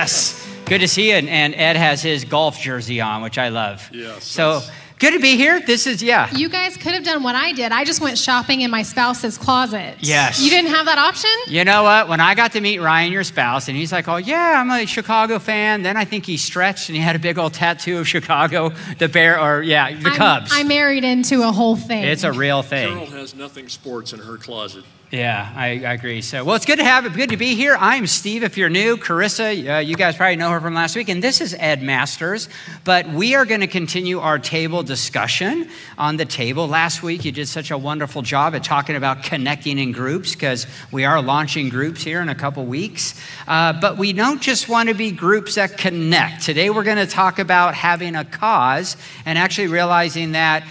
Yes. Good to see you. And, and Ed has his golf jersey on, which I love. Yes, So that's- good to be here. This is, yeah. You guys could have done what I did. I just went shopping in my spouse's closet. Yes. You didn't have that option? You know what? When I got to meet Ryan, your spouse, and he's like, oh, yeah, I'm a Chicago fan. Then I think he stretched and he had a big old tattoo of Chicago, the bear, or yeah, the I'm- Cubs. I married into a whole thing. it's a real thing. Carol has nothing sports in her closet. Yeah, I, I agree. So, well, it's good to have it. Good to be here. I'm Steve. If you're new, Carissa, uh, you guys probably know her from last week, and this is Ed Masters. But we are going to continue our table discussion on the table. Last week, you did such a wonderful job at talking about connecting in groups because we are launching groups here in a couple weeks. Uh, but we don't just want to be groups that connect. Today, we're going to talk about having a cause and actually realizing that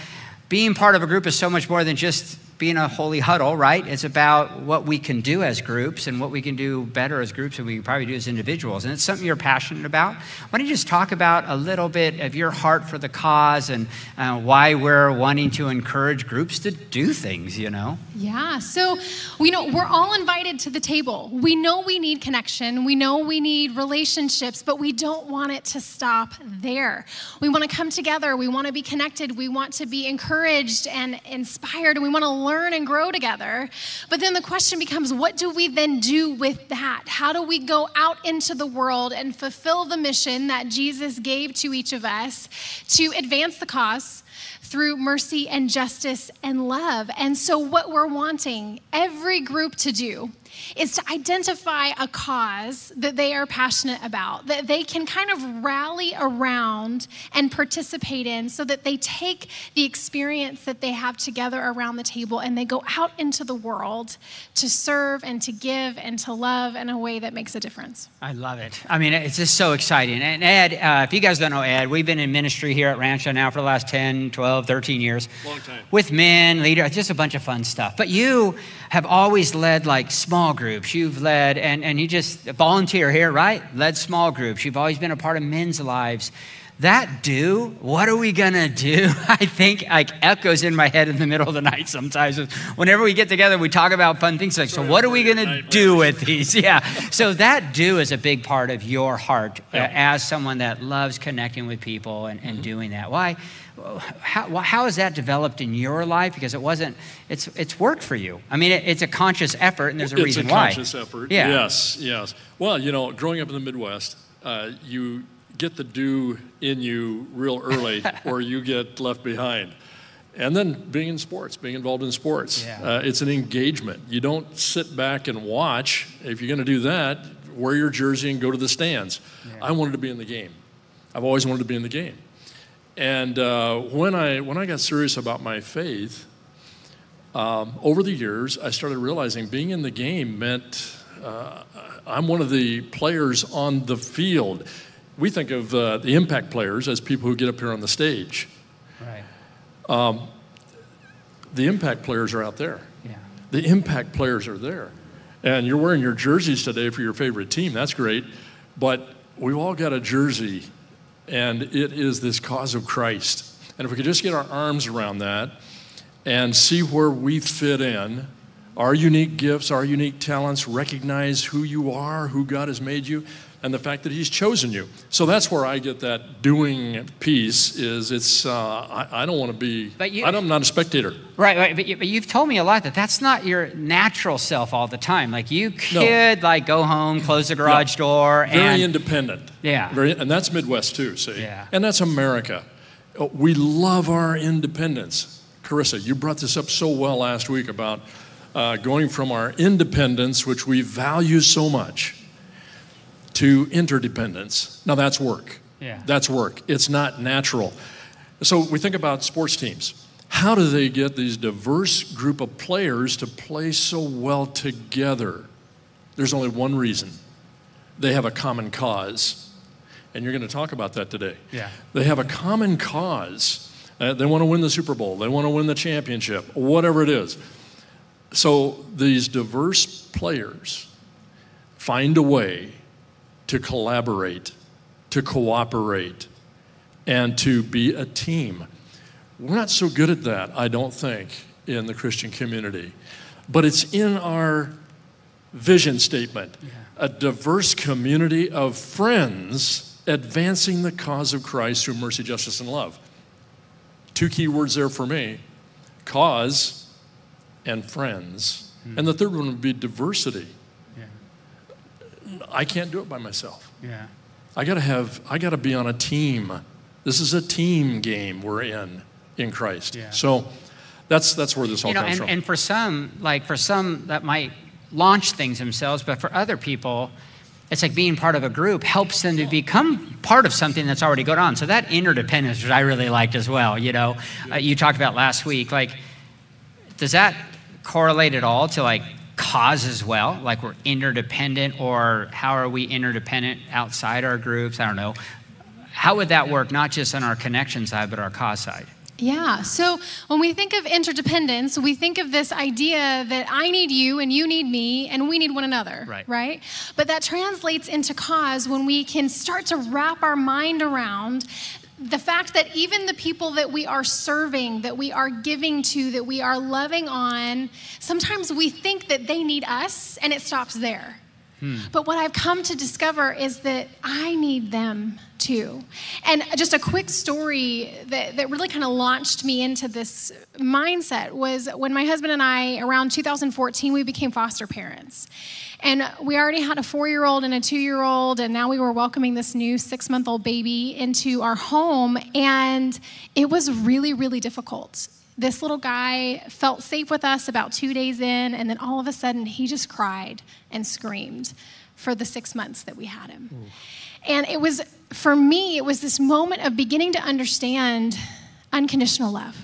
being part of a group is so much more than just being a holy huddle, right? It's about what we can do as groups and what we can do better as groups than we probably do as individuals. And it's something you're passionate about. Why don't you just talk about a little bit of your heart for the cause and uh, why we're wanting to encourage groups to do things, you know? Yeah, so we know we're all invited to the table. We know we need connection, we know we need relationships, but we don't want it to stop there. We want to come together, we want to be connected, we want to be encouraged and inspired, and we want to learn and grow together. But then the question becomes what do we then do with that? How do we go out into the world and fulfill the mission that Jesus gave to each of us to advance the cause? through mercy and justice and love. And so, what we're wanting every group to do is to identify a cause that they are passionate about, that they can kind of rally around and participate in so that they take the experience that they have together around the table and they go out into the world to serve and to give and to love in a way that makes a difference. I love it. I mean, it's just so exciting. And Ed, uh, if you guys don't know Ed, we've been in ministry here at Rancho now for the last 10, 12, 13 years. Long time. With men, leaders, just a bunch of fun stuff. But you have always led like small groups. You've led, and, and you just volunteer here, right? Led small groups. You've always been a part of men's lives. That do, what are we gonna do? I think like echoes in my head in the middle of the night sometimes. Whenever we get together, we talk about fun things like, so what are we gonna do with these? Yeah. So that do is a big part of your heart uh, as someone that loves connecting with people and, and doing that. Why? How, how has that developed in your life? Because it wasn't, it's, it's work for you. I mean, it, it's a conscious effort and there's a it's reason a why. conscious effort. Yeah. Yes, yes. Well, you know, growing up in the Midwest, uh, you get the do in you real early, or you get left behind. And then being in sports, being involved in sports, Yeah. uh, it's an engagement. You don't sit back and watch. If you're going to do that, wear your jersey and go to the stands. I wanted to be in the game. I've always wanted to be in the game. And uh, when I when I got serious about my faith, um, over the years, I started realizing being in the game meant uh, I'm one of the players on the field. We think of uh, the impact players as people who get up here on the stage. Right. The impact players are out there. Yeah. The impact players are there. And you're wearing your jerseys today for your favorite team. That's great. But we've all got a jersey, and it is this cause of Christ. And if we could just get our arms around that and see where we fit in, our unique gifts, our unique talents, recognize who you are, who God has made you, and the fact that He's chosen you. So that's where I get that doing piece. Is it's uh, I, I don't want to be. But you- I'm not a spectator. Right, right. But, you, but you've told me a lot that that's not your natural self all the time. Like you No. could like go home, close the garage door, Very and independent. Yeah. Very, and that's Midwest too, see? Yeah. And that's America. Uh, We love our independence. Carissa, you brought this up so well last week about uh, going from our independence, which we value so much, to interdependence. Now that's work. Yeah. That's work. It's not natural. So we think about sports teams. How do they get these diverse group of players to play so well together? There's only one reason. They have a common cause. And you're going to talk about that today. Yeah. They have a common cause. Uh, they want to win the Super Bowl. They want to win the championship, whatever it is. So these diverse players find a way to collaborate, to cooperate, and to be a team. We're not so good at that, I don't think, in the Christian community. But it's in our vision statement a diverse community of friends advancing the cause of Christ through mercy, justice, and love. Two key words there for me cause and friends. Hmm. And the third one would be diversity. I can't do it by myself. Yeah. I gotta have, I gotta be on a team. This is a team game we're in in Christ. Yeah. So that's that's where this all You know, comes and, from. and for some, like for some that might launch things themselves, but for other people, it's like being part of a group helps them to become part of something that's already going on. So that interdependence, which I really liked as well, you know, uh, you talked about last week, like, does that correlate at all to like cause as well? Like we're interdependent, or how are we interdependent outside our groups? I don't know. How would that work, not just on our connection side, but our cause side? Yeah. So when we think of interdependence, we think of this idea that I need you and you need me and we need one another. Right. Right. But that translates into cause when we can start to wrap our mind around the fact that even the people that we are serving, that we are giving to, that we are loving on, sometimes we think that they need us and it stops there. Hmm. But what I've come to discover is that I need them too. And just a quick story that, that really kind of launched me into this mindset was when my husband and I, around 2014, we became foster parents. And we already had a four year old and a two year old, and now we were welcoming this new six month old baby into our home. And it was really, really difficult this little guy felt safe with us about two days in, and then all of a sudden he just cried and screamed for the six months that we had him. And it was, for me, it was this moment of beginning to understand unconditional love.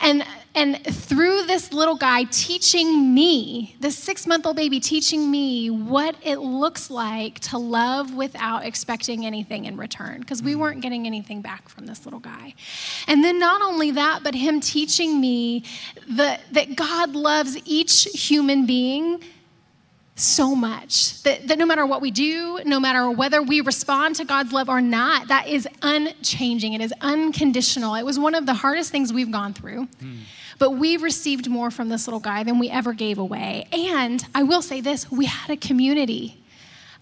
And, and through this little guy teaching me, this six month old baby teaching me what it looks like to love without expecting anything in return, because we weren't getting anything back from this little guy. And then not only that, but him teaching me that, that God loves each human being so much that, that no matter what we do, no matter whether we respond to God's love or not, that is unchanging. It is unconditional. It was one of the hardest things we've gone through. Hmm. But we received more from this little guy than we ever gave away. And I will say this we had a community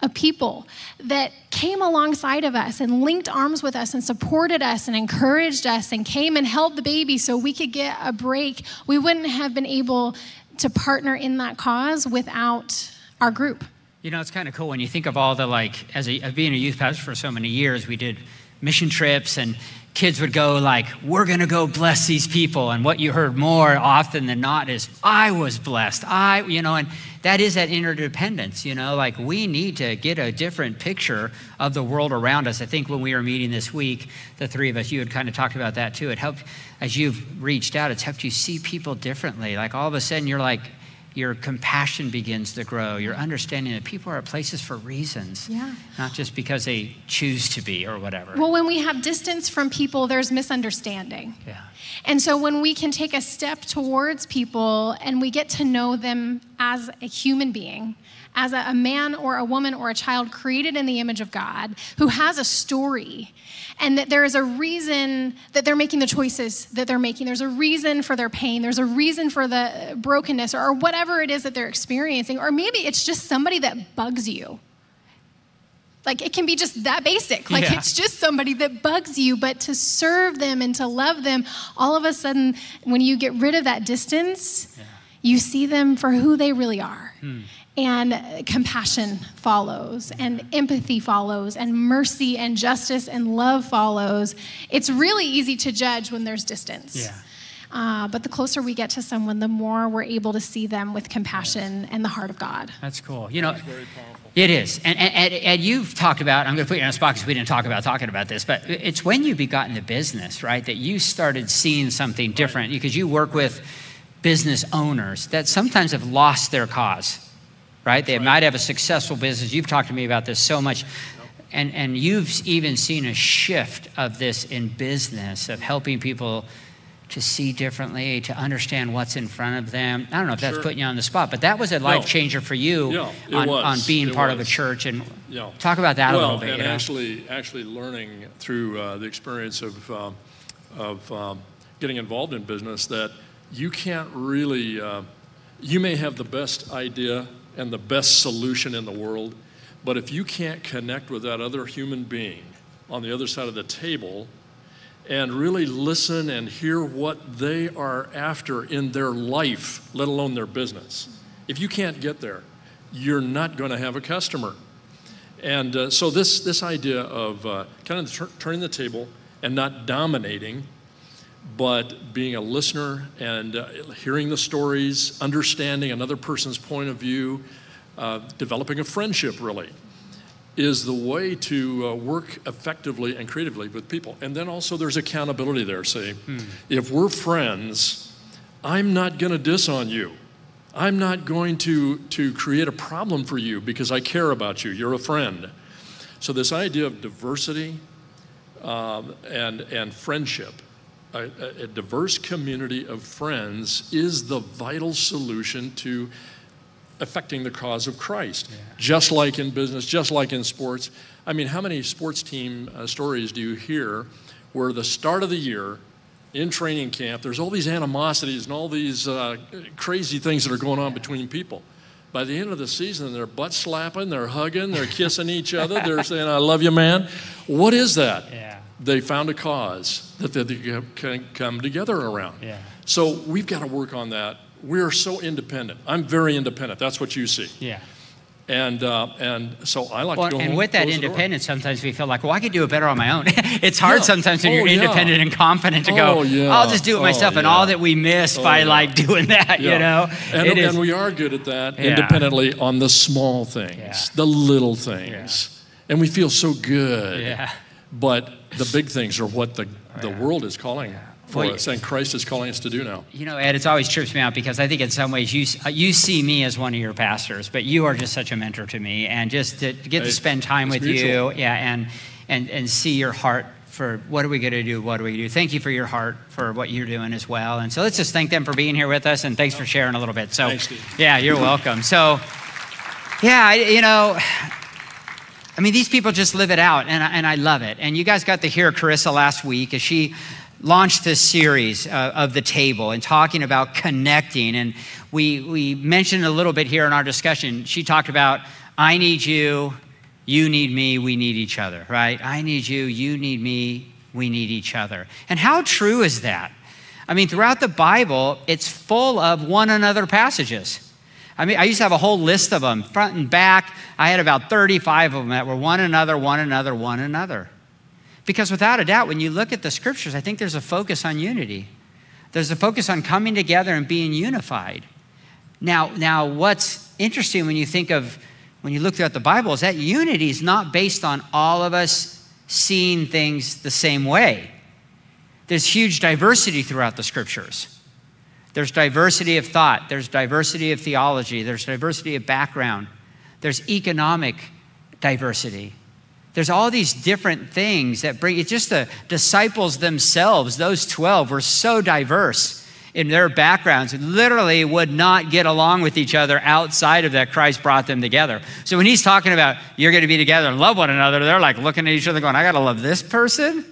of people that came alongside of us and linked arms with us and supported us and encouraged us and came and held the baby so we could get a break. We wouldn't have been able to partner in that cause without our group. You know, it's kind of cool when you think of all the like, as a, being a youth pastor for so many years, we did mission trips and kids would go like, we're going to go bless these people. And what you heard more often than not is, I was blessed. I, you know, and that is that interdependence, you know, like we need to get a different picture of the world around us. I think when we were meeting this week, the three of us, you had kind of talked about that too. It helped, as you've reached out, it's helped you see people differently. Like all of a sudden you're like, your compassion begins to grow. Your understanding that people are at places for reasons, Yeah. not just because they choose to be or whatever. Well, when we have distance from people, there's misunderstanding. yeah. And so when we can take a step towards people and we get to know them as a human being, as a, a man or a woman or a child created in the image of God who has a story, and that there is a reason that they're making the choices that they're making. There's a reason for their pain. There's a reason for the brokenness or, or whatever it is that they're experiencing. Or maybe it's just somebody that bugs you. Like it can be just that basic. Like Yeah. it's just somebody that bugs you, but to serve them and to love them, all of a sudden, when you get rid of that distance, you see them for who they really are. Hmm. And compassion follows, and empathy follows, and mercy and justice and love follows. It's really easy to judge when there's distance. Yeah. Uh, but the closer we get to someone, the more we're able to see them with compassion and the heart of God. That's cool. You know, it is. And, and, and, you've talked about, I'm going to put you on a spot because we didn't talk about talking about this, but it's when you got into business, right, that you started seeing something different because you work with business owners that sometimes have lost their cause, right? They might have a successful business. You've talked to me about this so much. And, and you've even seen a shift of this in business, of helping people to see differently, to understand what's in front of them. I don't know if that's Sure. putting you on the spot, but that was a life changer for you Yeah, on, on being It part of a church. And Yeah. talk about that well, a little bit. and know? actually, actually learning through uh, the experience of, um, of um, getting involved in business that you can't really, uh, you may have the best idea and the best solution in the world. But if you can't connect with that other human being on the other side of the table and really listen and hear what they are after in their life, let alone their business, if you can't get there, you're not going to have a customer. And uh, so, this, this idea of uh, kind of turning the table and not dominating, but being a listener and uh, hearing the stories, understanding another person's point of view, uh, developing a friendship really is the way to uh, work effectively and creatively with people. And then also there's accountability there. Say, hmm. if we're friends, I'm not going to diss on you. I'm not going to, to create a problem for you because I care about you. You're a friend. So, this idea of diversity um, and, and friendship, a, a, diverse community of friends, is the vital solution to affecting the cause of Christ. Yeah. Just like in business, just like in sports. I mean, how many sports team uh, stories do you hear where the start of the year, in training camp, there's all these animosities and all these uh, crazy things that are going on between people. By the end of the season, they're butt slapping, they're hugging, they're kissing each other, they're saying, I love you, man. What is that? Yeah. They found a cause that they can come together around. Yeah. So we've got to work on that. We're so independent. I'm very independent. That's what you see. Yeah. And, uh, and so I like well, to go And home, with that independence, sometimes we feel like, well, I could do it better on my own. it's hard Yeah. sometimes when Oh, you're yeah. independent and confident to Oh, go, yeah. I'll just do it Oh, myself. And all that we miss Oh, by yeah. like doing that, Yeah. you know? And, It is- and we are good at that Yeah. independently on the small things, Yeah. the little things. And we feel so good. yeah. But the big things are what the, the world is calling for Well, us and Christ is calling us to do now. You know, Ed, it's always trips me out because I think in some ways you you see me as one of your pastors, but you are just such a mentor to me, and just to get to spend time with mutual. you, yeah, and and and see your heart for what are we going to do? What do we do? Thank you for your heart for what you're doing as well, and so let's just thank them for being here with us, and thanks for sharing a little bit. So, Thanks, yeah, you're welcome. So, yeah, you know. I mean, these people just live it out, and I, and I love it. And you guys got to hear Carissa last week as she launched this series uh, of the table and talking about connecting. And we, we mentioned a little bit here in our discussion. She talked about, I need you, you need me, we need each other, right? I need you, you need me, we need each other. And how true is that? I mean, throughout the Bible, it's full of one another passages. I mean, I used to have a whole list of them, front and back. I had about 35 of them that were one another, one another, one another. Because without a doubt, when you look at the scriptures, I think there's a focus on unity. There's a focus on coming together and being unified. Now, now what's interesting when you think of, when you look throughout the Bible, is that unity is not based on all of us seeing things the same way. There's huge diversity throughout the scriptures. There's diversity of thought, there's diversity of theology, there's diversity of background, there's economic diversity. There's all these different things that bring it's just the disciples themselves, those 12 were so diverse in their backgrounds, literally would not get along with each other outside of that Christ brought them together. So when he's talking about you're going to be together and love one another, they're like looking at each other going, I got to love this person.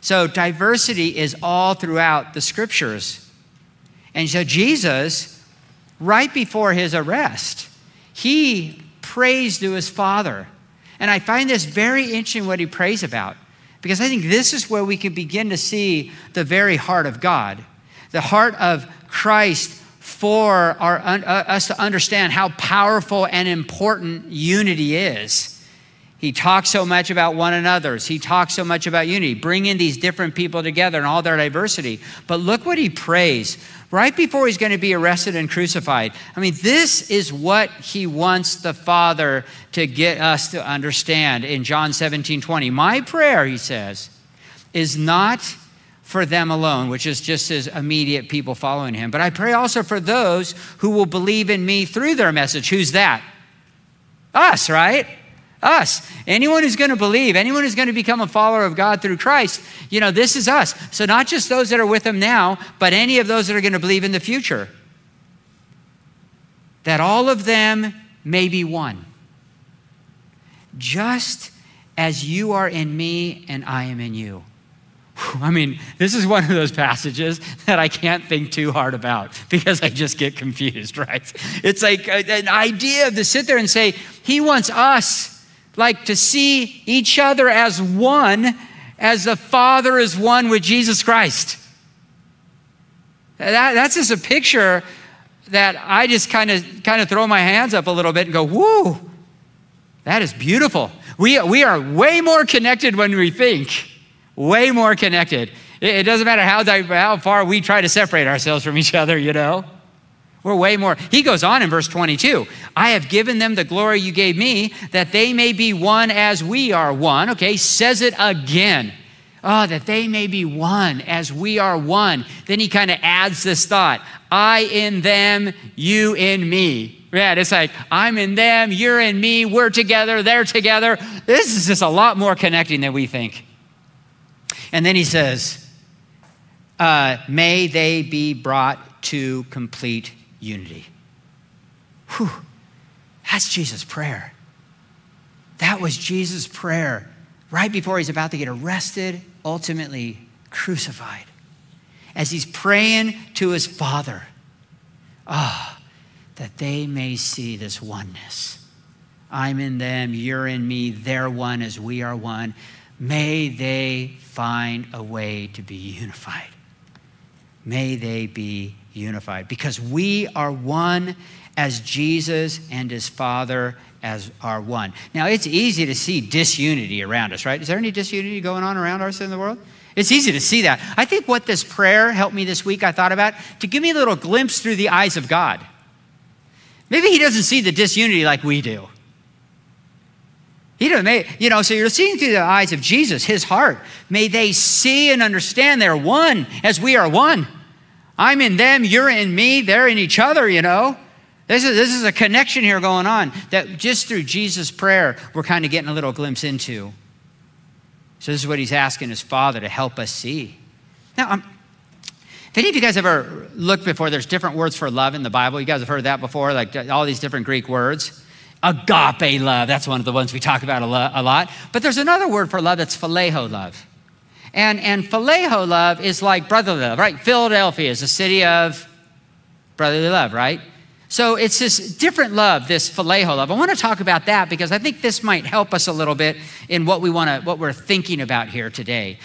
So diversity is all throughout the scriptures. And so Jesus, right before his arrest, he prays to his Father. And I find this very interesting what he prays about, because I think this is where we can begin to see the very heart of God, the heart of Christ for our, uh, us to understand how powerful and important unity is. He talks so much about one another's. He talks so much about unity, bringing these different people together and all their diversity. But look what he prays right before he's going to be arrested and crucified. I mean, this is what he wants the Father to get us to understand in John 17 20. My prayer, he says, is not for them alone, which is just his immediate people following him, but I pray also for those who will believe in me through their message. Who's that? Us, right? Us. Anyone who's going to believe, anyone who's going to become a follower of God through Christ, you know, this is us. So, not just those that are with him now, but any of those that are going to believe in the future. That all of them may be one. Just as you are in me and I am in you. I mean, this is one of those passages that I can't think too hard about because I just get confused, right? It's like uh, an idea to sit there and say, He wants us, like, to see each other as one, as the Father is one with Jesus Christ. That, that's just a picture that I just kind of kind of throw my hands up a little bit and go, "Whoo, that is beautiful." We, we are way more connected when we think, way more connected. It, it doesn't matter how, how far we try to separate ourselves from each other, you know. We're way more. He goes on in verse 22 I have given them the glory you gave me, that they may be one as we are one. Okay, says it again. Oh, that they may be one as we are one. Then he kind of adds this thought I in them, you in me. Yeah, it's like I'm in them, you're in me, we're together, they're together. This is just a lot more connecting than we think. And then he says, uh, May they be brought to complete unity. Whew. That's Jesus' prayer. That was Jesus' prayer right before he's about to get arrested, ultimately crucified. As he's praying to his Father, ah, oh, that they may see this oneness. I'm in them, you're in me, they're one as we are one. May they find a way to be unified. May they be unified because we are one as Jesus and his Father as are one. Now, it's easy to see disunity around us, right? Is there any disunity going on around us in the world? It's easy to see that. I think what this prayer helped me this week, I thought about, to give me a little glimpse through the eyes of God. Maybe he doesn't see the disunity like we do. He doesn't, you know, so you're seeing through the eyes of Jesus, his heart. May they see and understand they're one as we are one. I'm in them, you're in me, they're in each other, you know. This is, this is a connection here going on that just through Jesus' prayer, we're kind of getting a little glimpse into. So, this is what he's asking his Father to help us see. Now, um, if any of you guys ever looked before, there's different words for love in the Bible. You guys have heard that before, like all these different Greek words. Agape love, that's one of the ones we talk about a, lot. But there's another word for love that's phileo love. And, and phileo love is like brotherly love, right? Philadelphia is a city of brotherly love, right? So it's this different love, this phileo love. I want to talk about that because I think this might help us a little bit in what we want to, what we're thinking about here today.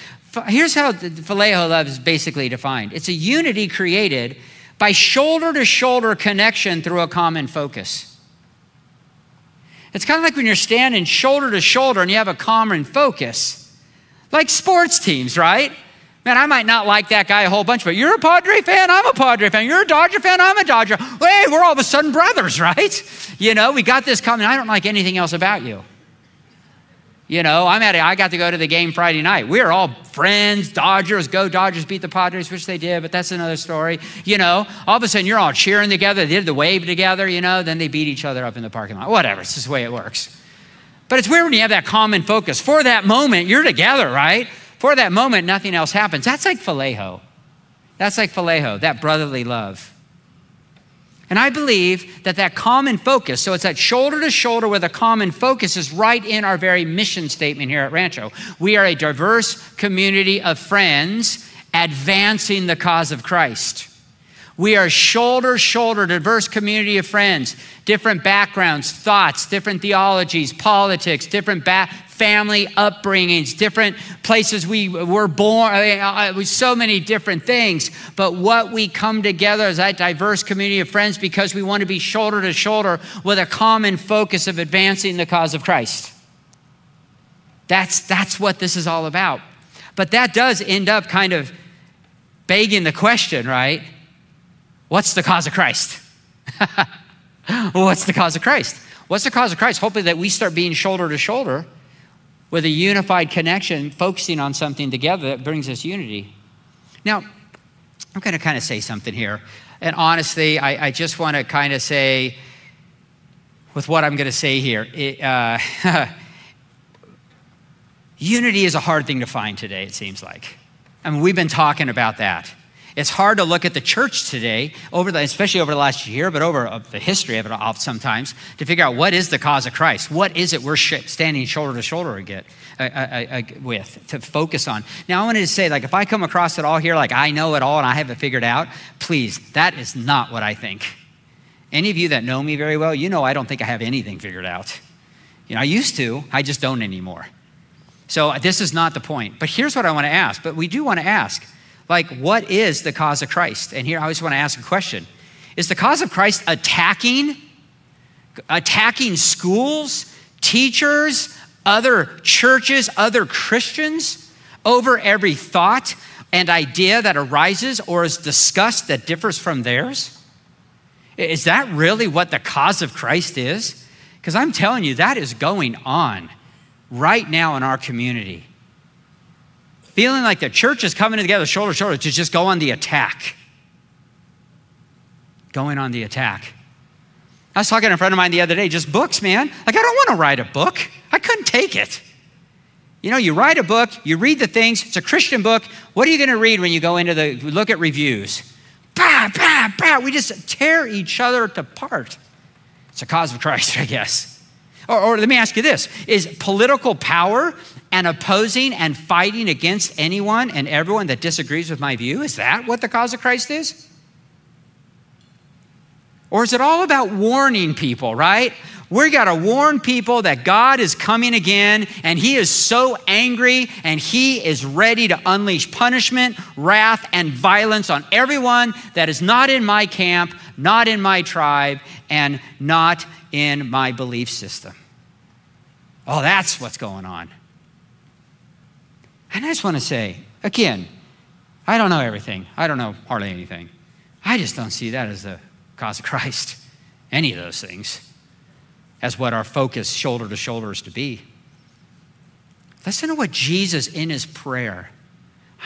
Here's how the phileo love is basically defined. It's a unity created by shoulder to shoulder connection through a common focus. It's kind of like when you're standing shoulder to shoulder and you have a common focus, like sports teams, right? Man, I might not like that guy a whole bunch, but you're a Padre fan, I'm a Padre fan. You're a Dodger fan, I'm a Dodger. Hey, we're all of a sudden brothers, right? You know, we got this coming. I don't like anything else about you. You know, I'm at it. I got to go to the game Friday night. We are all friends. Dodgers, go Dodgers, beat the Padres, which they did, but that's another story. You know, all of a sudden you're all cheering together. They did the wave together, you know, then they beat each other up in the parking lot. Whatever, it's just the way it works. But it's weird when you have that common focus. For that moment, you're together, right? For that moment, nothing else happens. That's like phileo. That's like phileo, that brotherly love. And I believe that that common focus, so it's that shoulder to shoulder with a common focus, is right in our very mission statement here at Rancho. We are a diverse community of friends advancing the cause of Christ. We are shoulder to shoulder, diverse community of friends, different backgrounds, thoughts, different theologies, politics, different ba- family upbringings, different places we were born, I mean, uh, uh so many different things. But what we come together as that diverse community of friends because we want to be shoulder to shoulder with a common focus of advancing the cause of Christ. That's, that's what this is all about. But that does end up kind of begging the question, right? What's the cause of Christ? What's the cause of Christ? What's the cause of Christ? Hopefully, that we start being shoulder to shoulder with a unified connection, focusing on something together that brings us unity. Now, I'm going to kind of say something here. And honestly, I, I just want to kind of say, with what I'm going to say here, it, uh, unity is a hard thing to find today, it seems like. I mean, we've been talking about that. It's hard to look at the church today, over the, especially over the last year, but over uh, the history of it sometimes, to figure out what is the cause of Christ. What is it we're standing shoulder to shoulder again, uh, uh, uh, with to focus on? Now, I wanted to say, like, if I come across it all here, like I know it all and I have it figured out, please, that is not what I think. Any of you that know me very well, you know I don't think I have anything figured out. You know, I used to, I just don't anymore. So this is not the point. But here's what I want to ask. But we do want to ask like, what is the cause of Christ? And here I always want to ask a question Is the cause of Christ attacking, attacking schools, teachers, other churches, other Christians over every thought and idea that arises or is discussed that differs from theirs? Is that really what the cause of Christ is? Because I'm telling you, that is going on right now in our community feeling like the church is coming together shoulder to shoulder to just go on the attack. Going on the attack. I was talking to a friend of mine the other day, just books, man. Like, I don't want to write a book. I couldn't take it. You know, you write a book, you read the things, it's a Christian book. What are you going to read when you go into the look at reviews? Bah, bah, bah. We just tear each other apart. It's a cause of Christ, I guess. Or, or, let me ask you this Is political power and opposing and fighting against anyone and everyone that disagrees with my view, is that what the cause of Christ is? Or is it all about warning people, right? We got to warn people that God is coming again and he is so angry and he is ready to unleash punishment, wrath, and violence on everyone that is not in my camp, not in my tribe, and not in my belief system. Oh, that's what's going on. And I just want to say, again, I don't know everything. I don't know hardly anything. I just don't see that as the cause of Christ, any of those things, as what our focus shoulder to shoulder is to be. Listen to what Jesus in his prayer,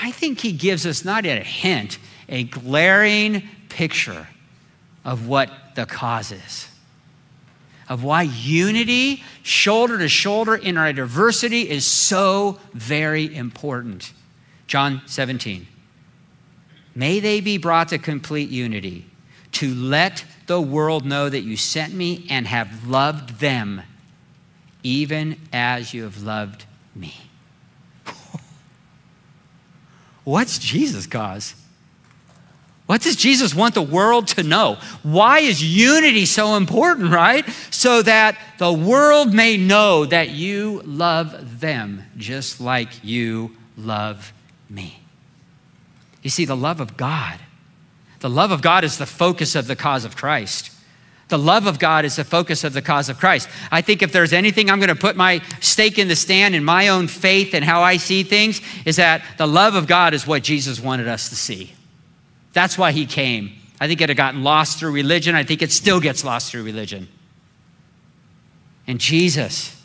I think he gives us not a hint, a glaring picture of what the cause is of why unity, shoulder to shoulder in our diversity, is so very important. John 17. May they be brought to complete unity, to let the world know that you sent me and have loved them, even as you have loved me. What's Jesus' cause? What does Jesus want the world to know? Why is unity so important, right? So that the world may know that you love them just like you love me. You see, the love of God, the love of God is the focus of the cause of Christ. The love of God is the focus of the cause of Christ. I think if there's anything I'm going to put my stake in the stand in my own faith and how I see things, is that the love of God is what Jesus wanted us to see. That's why he came. I think it had gotten lost through religion. I think it still gets lost through religion. And Jesus,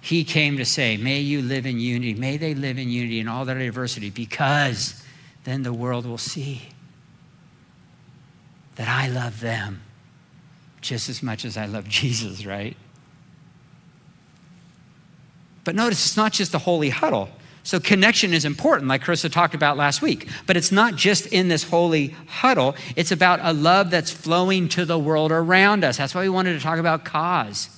he came to say, May you live in unity. May they live in unity in all their diversity, because then the world will see that I love them just as much as I love Jesus, right? But notice it's not just a holy huddle. So, connection is important, like Carissa talked about last week. But it's not just in this holy huddle, it's about a love that's flowing to the world around us. That's why we wanted to talk about cause.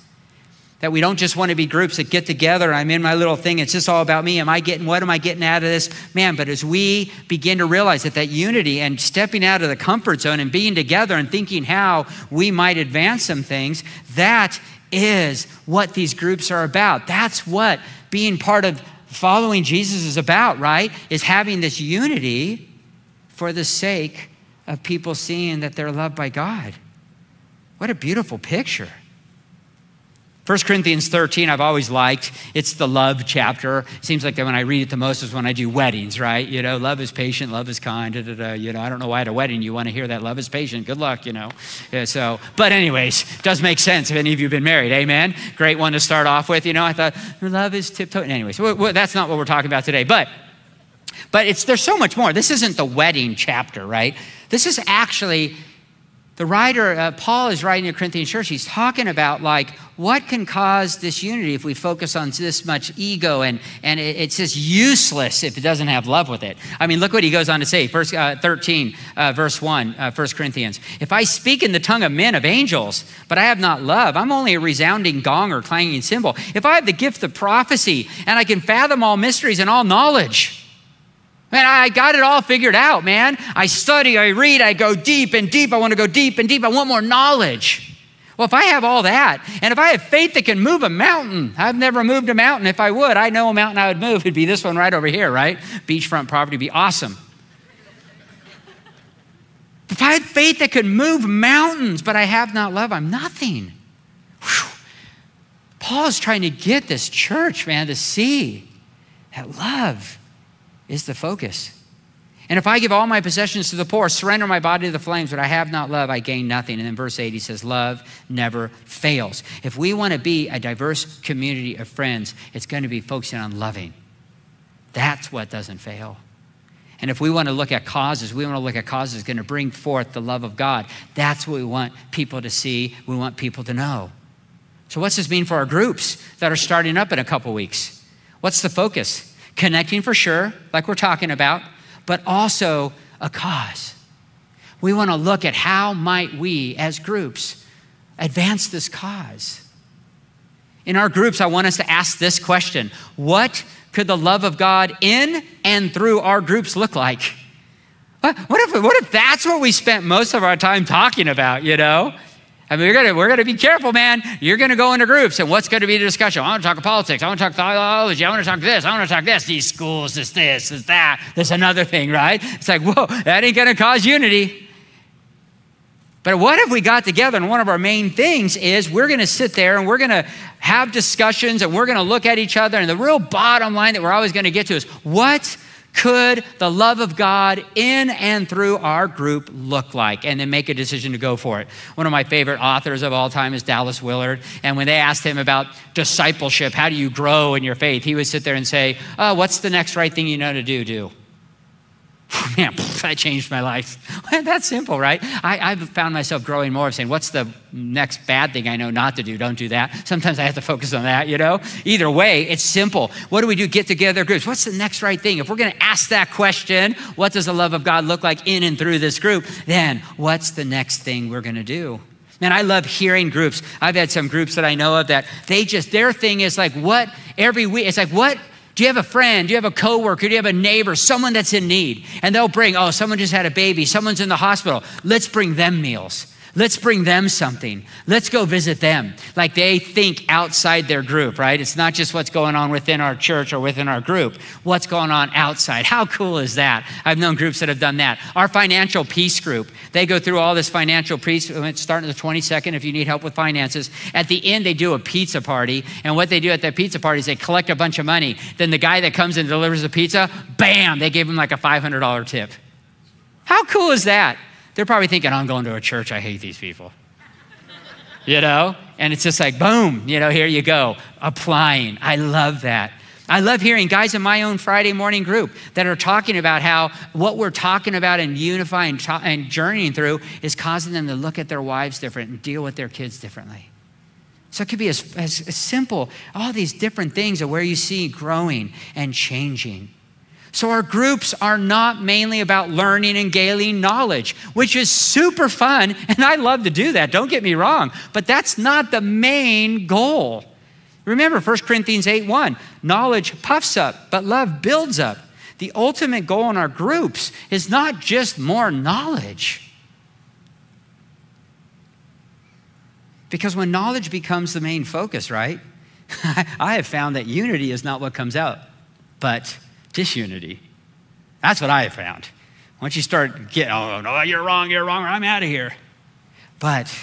That we don't just want to be groups that get together, I'm in my little thing, it's just all about me. Am I getting, what am I getting out of this? Man, but as we begin to realize that that unity and stepping out of the comfort zone and being together and thinking how we might advance some things, that is what these groups are about. That's what being part of following Jesus is about, right? Is having this unity for the sake of people seeing that they're loved by God. What a beautiful picture. 1 Corinthians 13, I've always liked. It's the love chapter. Seems like that when I read it the most is when I do weddings, right? You know, love is patient, love is kind. Da, da, da. You know, I don't know why at a wedding you want to hear that love is patient. Good luck, you know. Yeah, so, but anyways, does make sense if any of you have been married. Amen. Great one to start off with. You know, I thought love is tiptoeing. Anyways, that's not what we're talking about today. But, but it's there's so much more. This isn't the wedding chapter, right? This is actually the writer, uh, Paul is writing to the Corinthian church. He's talking about like what can cause disunity if we focus on this much ego and, and it, it's just useless if it doesn't have love with it. I mean, look what he goes on to say, verse uh, 13, uh, verse 1, uh, 1 Corinthians. If I speak in the tongue of men, of angels, but I have not love, I'm only a resounding gong or clanging cymbal. If I have the gift of prophecy and I can fathom all mysteries and all knowledge, Man, I got it all figured out, man. I study, I read, I go deep and deep. I want to go deep and deep. I want more knowledge. Well, if I have all that, and if I have faith that can move a mountain, I've never moved a mountain. If I would, I know a mountain I would move. It'd be this one right over here, right? Beachfront property would be awesome. If I had faith that could move mountains, but I have not love, I'm nothing. Whew. Paul is trying to get this church, man, to see that love is the focus. And if I give all my possessions to the poor, surrender my body to the flames, but I have not love, I gain nothing. And then verse 8, he says, Love never fails. If we want to be a diverse community of friends, it's going to be focusing on loving. That's what doesn't fail. And if we want to look at causes, we want to look at causes going to bring forth the love of God. That's what we want people to see, we want people to know. So, what's this mean for our groups that are starting up in a couple weeks? What's the focus? Connecting for sure, like we're talking about, but also a cause. We want to look at how might we as groups advance this cause. In our groups, I want us to ask this question What could the love of God in and through our groups look like? What if, what if that's what we spent most of our time talking about, you know? I mean, we're gonna, we're gonna be careful, man. You're gonna go into groups, and what's gonna be the discussion? I wanna talk politics, I wanna talk theology, I wanna talk this, I wanna talk this, these schools, this, this, this, that, this another thing, right? It's like, whoa, that ain't gonna cause unity. But what if we got together and one of our main things is we're gonna sit there and we're gonna have discussions and we're gonna look at each other, and the real bottom line that we're always gonna get to is what could the love of God in and through our group look like? And then make a decision to go for it. One of my favorite authors of all time is Dallas Willard. And when they asked him about discipleship, how do you grow in your faith? He would sit there and say, oh, What's the next right thing you know to do? Do. man, that changed my life. That's simple, right? I, have found myself growing more of saying, what's the next bad thing I know not to do? Don't do that. Sometimes I have to focus on that, you know? Either way, it's simple. What do we do? Get together groups. What's the next right thing? If we're going to ask that question, what does the love of God look like in and through this group? Then what's the next thing we're going to do? Man, I love hearing groups. I've had some groups that I know of that they just, their thing is like, what every week, it's like, what do you have a friend? Do you have a coworker? Do you have a neighbor? Someone that's in need? And they'll bring, oh, someone just had a baby. Someone's in the hospital. Let's bring them meals. Let's bring them something. Let's go visit them. Like they think outside their group, right? It's not just what's going on within our church or within our group, what's going on outside. How cool is that? I've known groups that have done that. Our financial peace group, they go through all this financial peace, starting the 22nd if you need help with finances. At the end, they do a pizza party. And what they do at that pizza party is they collect a bunch of money. Then the guy that comes and delivers the pizza, bam, they give him like a $500 tip. How cool is that? They're probably thinking, I'm going to a church, I hate these people. you know? And it's just like, boom, you know, here you go, applying. I love that. I love hearing guys in my own Friday morning group that are talking about how what we're talking about and unifying and journeying through is causing them to look at their wives different and deal with their kids differently. So it could be as, as, simple, all these different things of where you see growing and changing. So our groups are not mainly about learning and gaining knowledge, which is super fun, and I love to do that, don't get me wrong, but that's not the main goal. Remember 1 Corinthians 8 1 knowledge puffs up, but love builds up. The ultimate goal in our groups is not just more knowledge. Because when knowledge becomes the main focus, right? I have found that unity is not what comes out, but disunity. That's what I have found. Once you start getting, oh, no, you're wrong, you're wrong, I'm out of here. But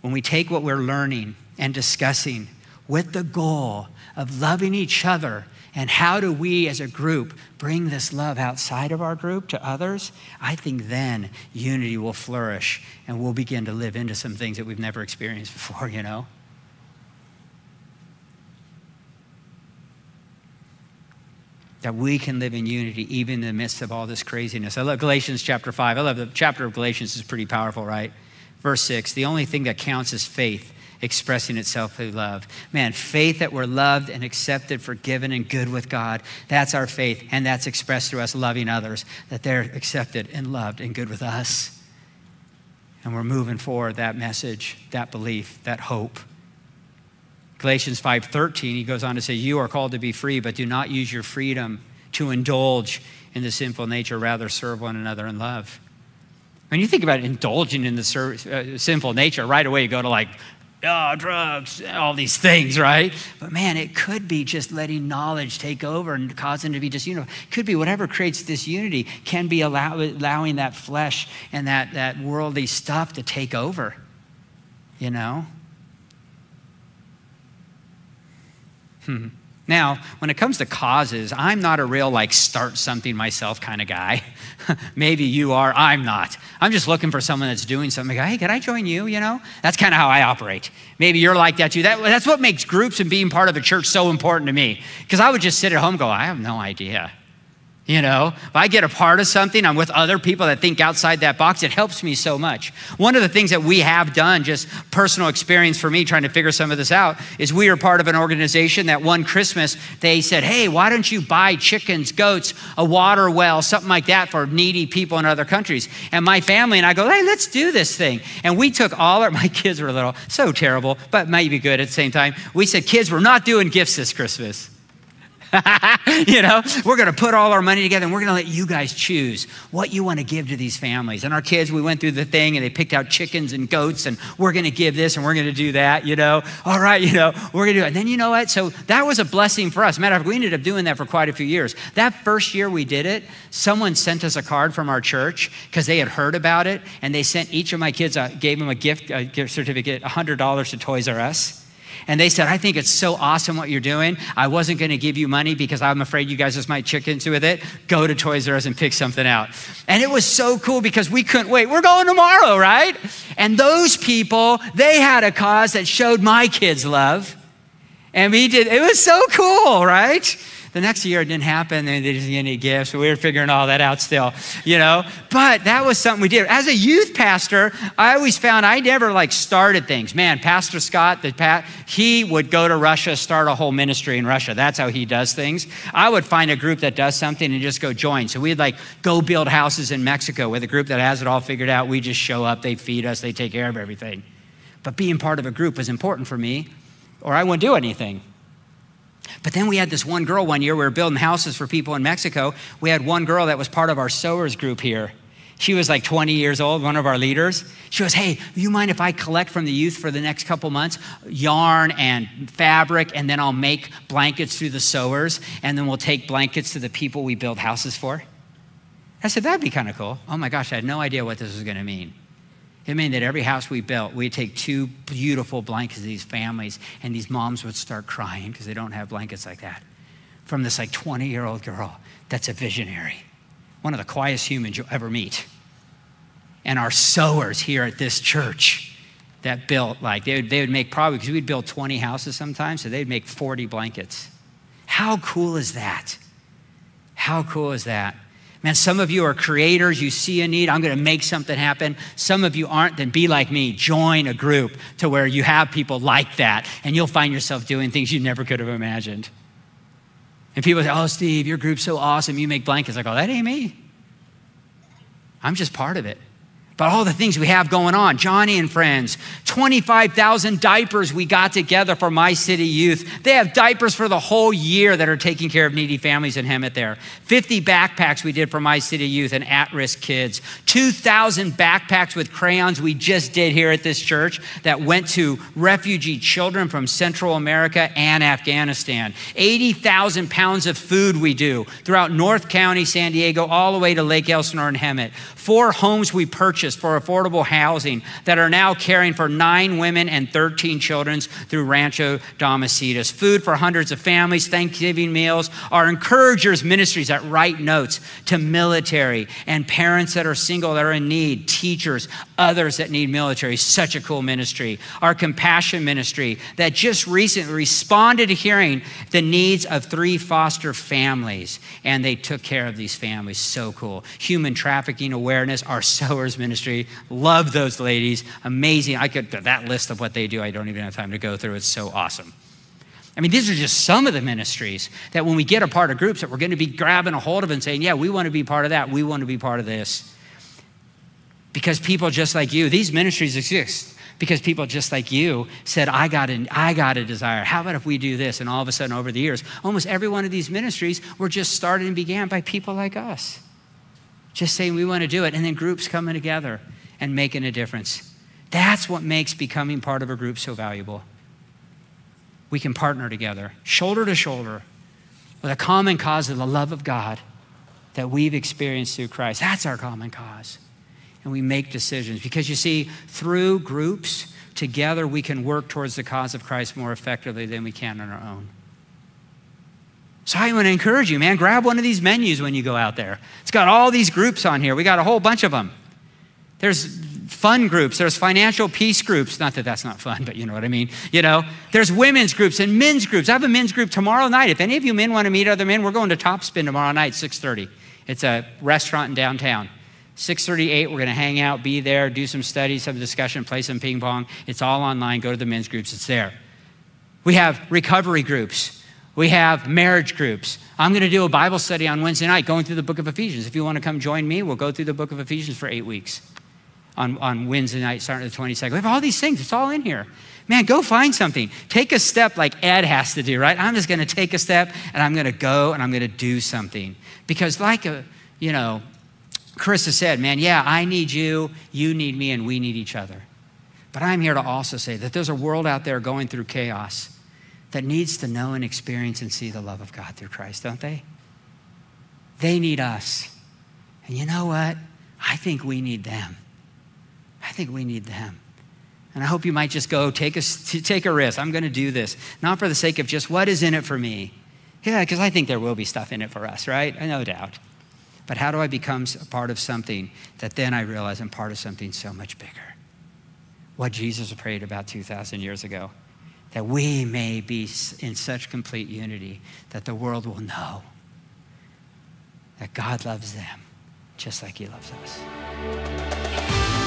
when we take what we're learning and discussing with the goal of loving each other and how do we as a group bring this love outside of our group to others, I think then unity will flourish and we'll begin to live into some things that we've never experienced before, you know? That we can live in unity even in the midst of all this craziness. I love Galatians chapter 5. I love the chapter of Galatians, is pretty powerful, right? Verse 6 The only thing that counts is faith expressing itself through love. Man, faith that we're loved and accepted, forgiven, and good with God. That's our faith, and that's expressed through us loving others, that they're accepted and loved and good with us. And we're moving forward that message, that belief, that hope. Galatians 5:13 he goes on to say you are called to be free but do not use your freedom to indulge in the sinful nature rather serve one another in love. When you think about indulging in the uh, sinful nature, right away you go to like oh, drugs, all these things, right? But man, it could be just letting knowledge take over and causing to be you know, could be whatever creates this unity can be allow, allowing that flesh and that, that worldly stuff to take over, you know? Hmm. Now, when it comes to causes, I'm not a real like start something myself kind of guy. Maybe you are, I'm not. I'm just looking for someone that's doing something. hey, can I join you? You know, that's kind of how I operate. Maybe you're like that too. That, that's what makes groups and being part of a church so important to me. Because I would just sit at home go, I have no idea. You know, if I get a part of something, I'm with other people that think outside that box, it helps me so much. One of the things that we have done, just personal experience for me trying to figure some of this out, is we are part of an organization that one Christmas they said, Hey, why don't you buy chickens, goats, a water well, something like that for needy people in other countries? And my family and I go, Hey, let's do this thing. And we took all our, my kids were little, so terrible, but maybe good at the same time. We said, Kids, we're not doing gifts this Christmas. you know, we're going to put all our money together and we're going to let you guys choose what you want to give to these families. And our kids, we went through the thing and they picked out chickens and goats and we're going to give this and we're going to do that, you know. All right, you know, we're going to do it. And then you know what? So that was a blessing for us. Matter of fact, we ended up doing that for quite a few years. That first year we did it, someone sent us a card from our church because they had heard about it and they sent each of my kids, a, gave them a gift, a gift certificate, $100 to Toys R Us and they said, I think it's so awesome what you're doing. I wasn't going to give you money because I'm afraid you guys just might chicken into with it. Go to Toys R Us and pick something out. And it was so cool because we couldn't wait. We're going tomorrow, right? And those people, they had a cause that showed my kids love. And we did, it was so cool, right? The next year it didn't happen, they didn't get any gifts. We were figuring all that out still, you know. But that was something we did. As a youth pastor, I always found I never like started things. Man, Pastor Scott, the pat, he would go to Russia, start a whole ministry in Russia. That's how he does things. I would find a group that does something and just go join. So we'd like go build houses in Mexico with a group that has it all figured out. We just show up, they feed us, they take care of everything. But being part of a group was important for me, or I wouldn't do anything. But then we had this one girl one year, we were building houses for people in Mexico. We had one girl that was part of our sewers group here. She was like 20 years old, one of our leaders. She goes, Hey, you mind if I collect from the youth for the next couple months yarn and fabric, and then I'll make blankets through the sewers, and then we'll take blankets to the people we build houses for? I said, That'd be kind of cool. Oh my gosh, I had no idea what this was going to mean. It meant that every house we built, we'd take two beautiful blankets of these families, and these moms would start crying because they don't have blankets like that. From this like 20 year old girl that's a visionary, one of the quietest humans you'll ever meet. And our sowers here at this church that built, like, they would, they would make probably, because we'd build 20 houses sometimes, so they'd make 40 blankets. How cool is that? How cool is that? Man, some of you are creators. You see a need. I'm going to make something happen. Some of you aren't. Then be like me. Join a group to where you have people like that, and you'll find yourself doing things you never could have imagined. And people say, Oh, Steve, your group's so awesome. You make blankets. I go, That ain't me. I'm just part of it but all the things we have going on. Johnny and friends, 25,000 diapers we got together for My City Youth. They have diapers for the whole year that are taking care of needy families in Hemet there. 50 backpacks we did for My City Youth and at risk kids. 2,000 backpacks with crayons we just did here at this church that went to refugee children from Central America and Afghanistan. 80,000 pounds of food we do throughout North County, San Diego, all the way to Lake Elsinore and Hemet. Four homes we purchased for affordable housing that are now caring for nine women and 13 children through Rancho Damacitas. Food for hundreds of families, Thanksgiving meals, our encouragers ministries that write notes to military and parents that are single that are in need, teachers, others that need military. Such a cool ministry. Our compassion ministry that just recently responded to hearing the needs of three foster families and they took care of these families. So cool. Human trafficking awareness, our sowers ministry. Love those ladies. Amazing. I could, that list of what they do, I don't even have time to go through. It's so awesome. I mean, these are just some of the ministries that when we get a part of groups that we're going to be grabbing a hold of and saying, yeah, we want to be part of that. We want to be part of this. Because people just like you, these ministries exist because people just like you said, I got, an, I got a desire. How about if we do this? And all of a sudden, over the years, almost every one of these ministries were just started and began by people like us. Just saying we want to do it, and then groups coming together and making a difference. That's what makes becoming part of a group so valuable. We can partner together, shoulder to shoulder, with a common cause of the love of God that we've experienced through Christ. That's our common cause and we make decisions. Because you see, through groups, together we can work towards the cause of Christ more effectively than we can on our own. So I want to encourage you, man, grab one of these menus when you go out there. It's got all these groups on here. We got a whole bunch of them. There's fun groups, there's financial peace groups. Not that that's not fun, but you know what I mean. You know, there's women's groups and men's groups. I have a men's group tomorrow night. If any of you men want to meet other men, we're going to Topspin tomorrow night, 6:30. It's a restaurant in downtown. 638, we're going to hang out, be there, do some studies, some discussion, play some ping pong. It's all online. Go to the men's groups, it's there. We have recovery groups. We have marriage groups. I'm going to do a Bible study on Wednesday night going through the book of Ephesians. If you want to come join me, we'll go through the book of Ephesians for eight weeks on, on Wednesday night, starting the 22nd. We have all these things, it's all in here. Man, go find something. Take a step like Ed has to do, right? I'm just going to take a step and I'm going to go and I'm going to do something. Because, like a, you know, Chris has said, man, yeah, I need you, you need me, and we need each other. But I'm here to also say that there's a world out there going through chaos that needs to know and experience and see the love of God through Christ, don't they? They need us. And you know what? I think we need them. I think we need them. And I hope you might just go take a, take a risk. I'm going to do this, not for the sake of just what is in it for me. Yeah, because I think there will be stuff in it for us, right? No doubt. But how do I become a part of something that then I realize I'm part of something so much bigger? What Jesus prayed about 2,000 years ago that we may be in such complete unity that the world will know that God loves them just like He loves us.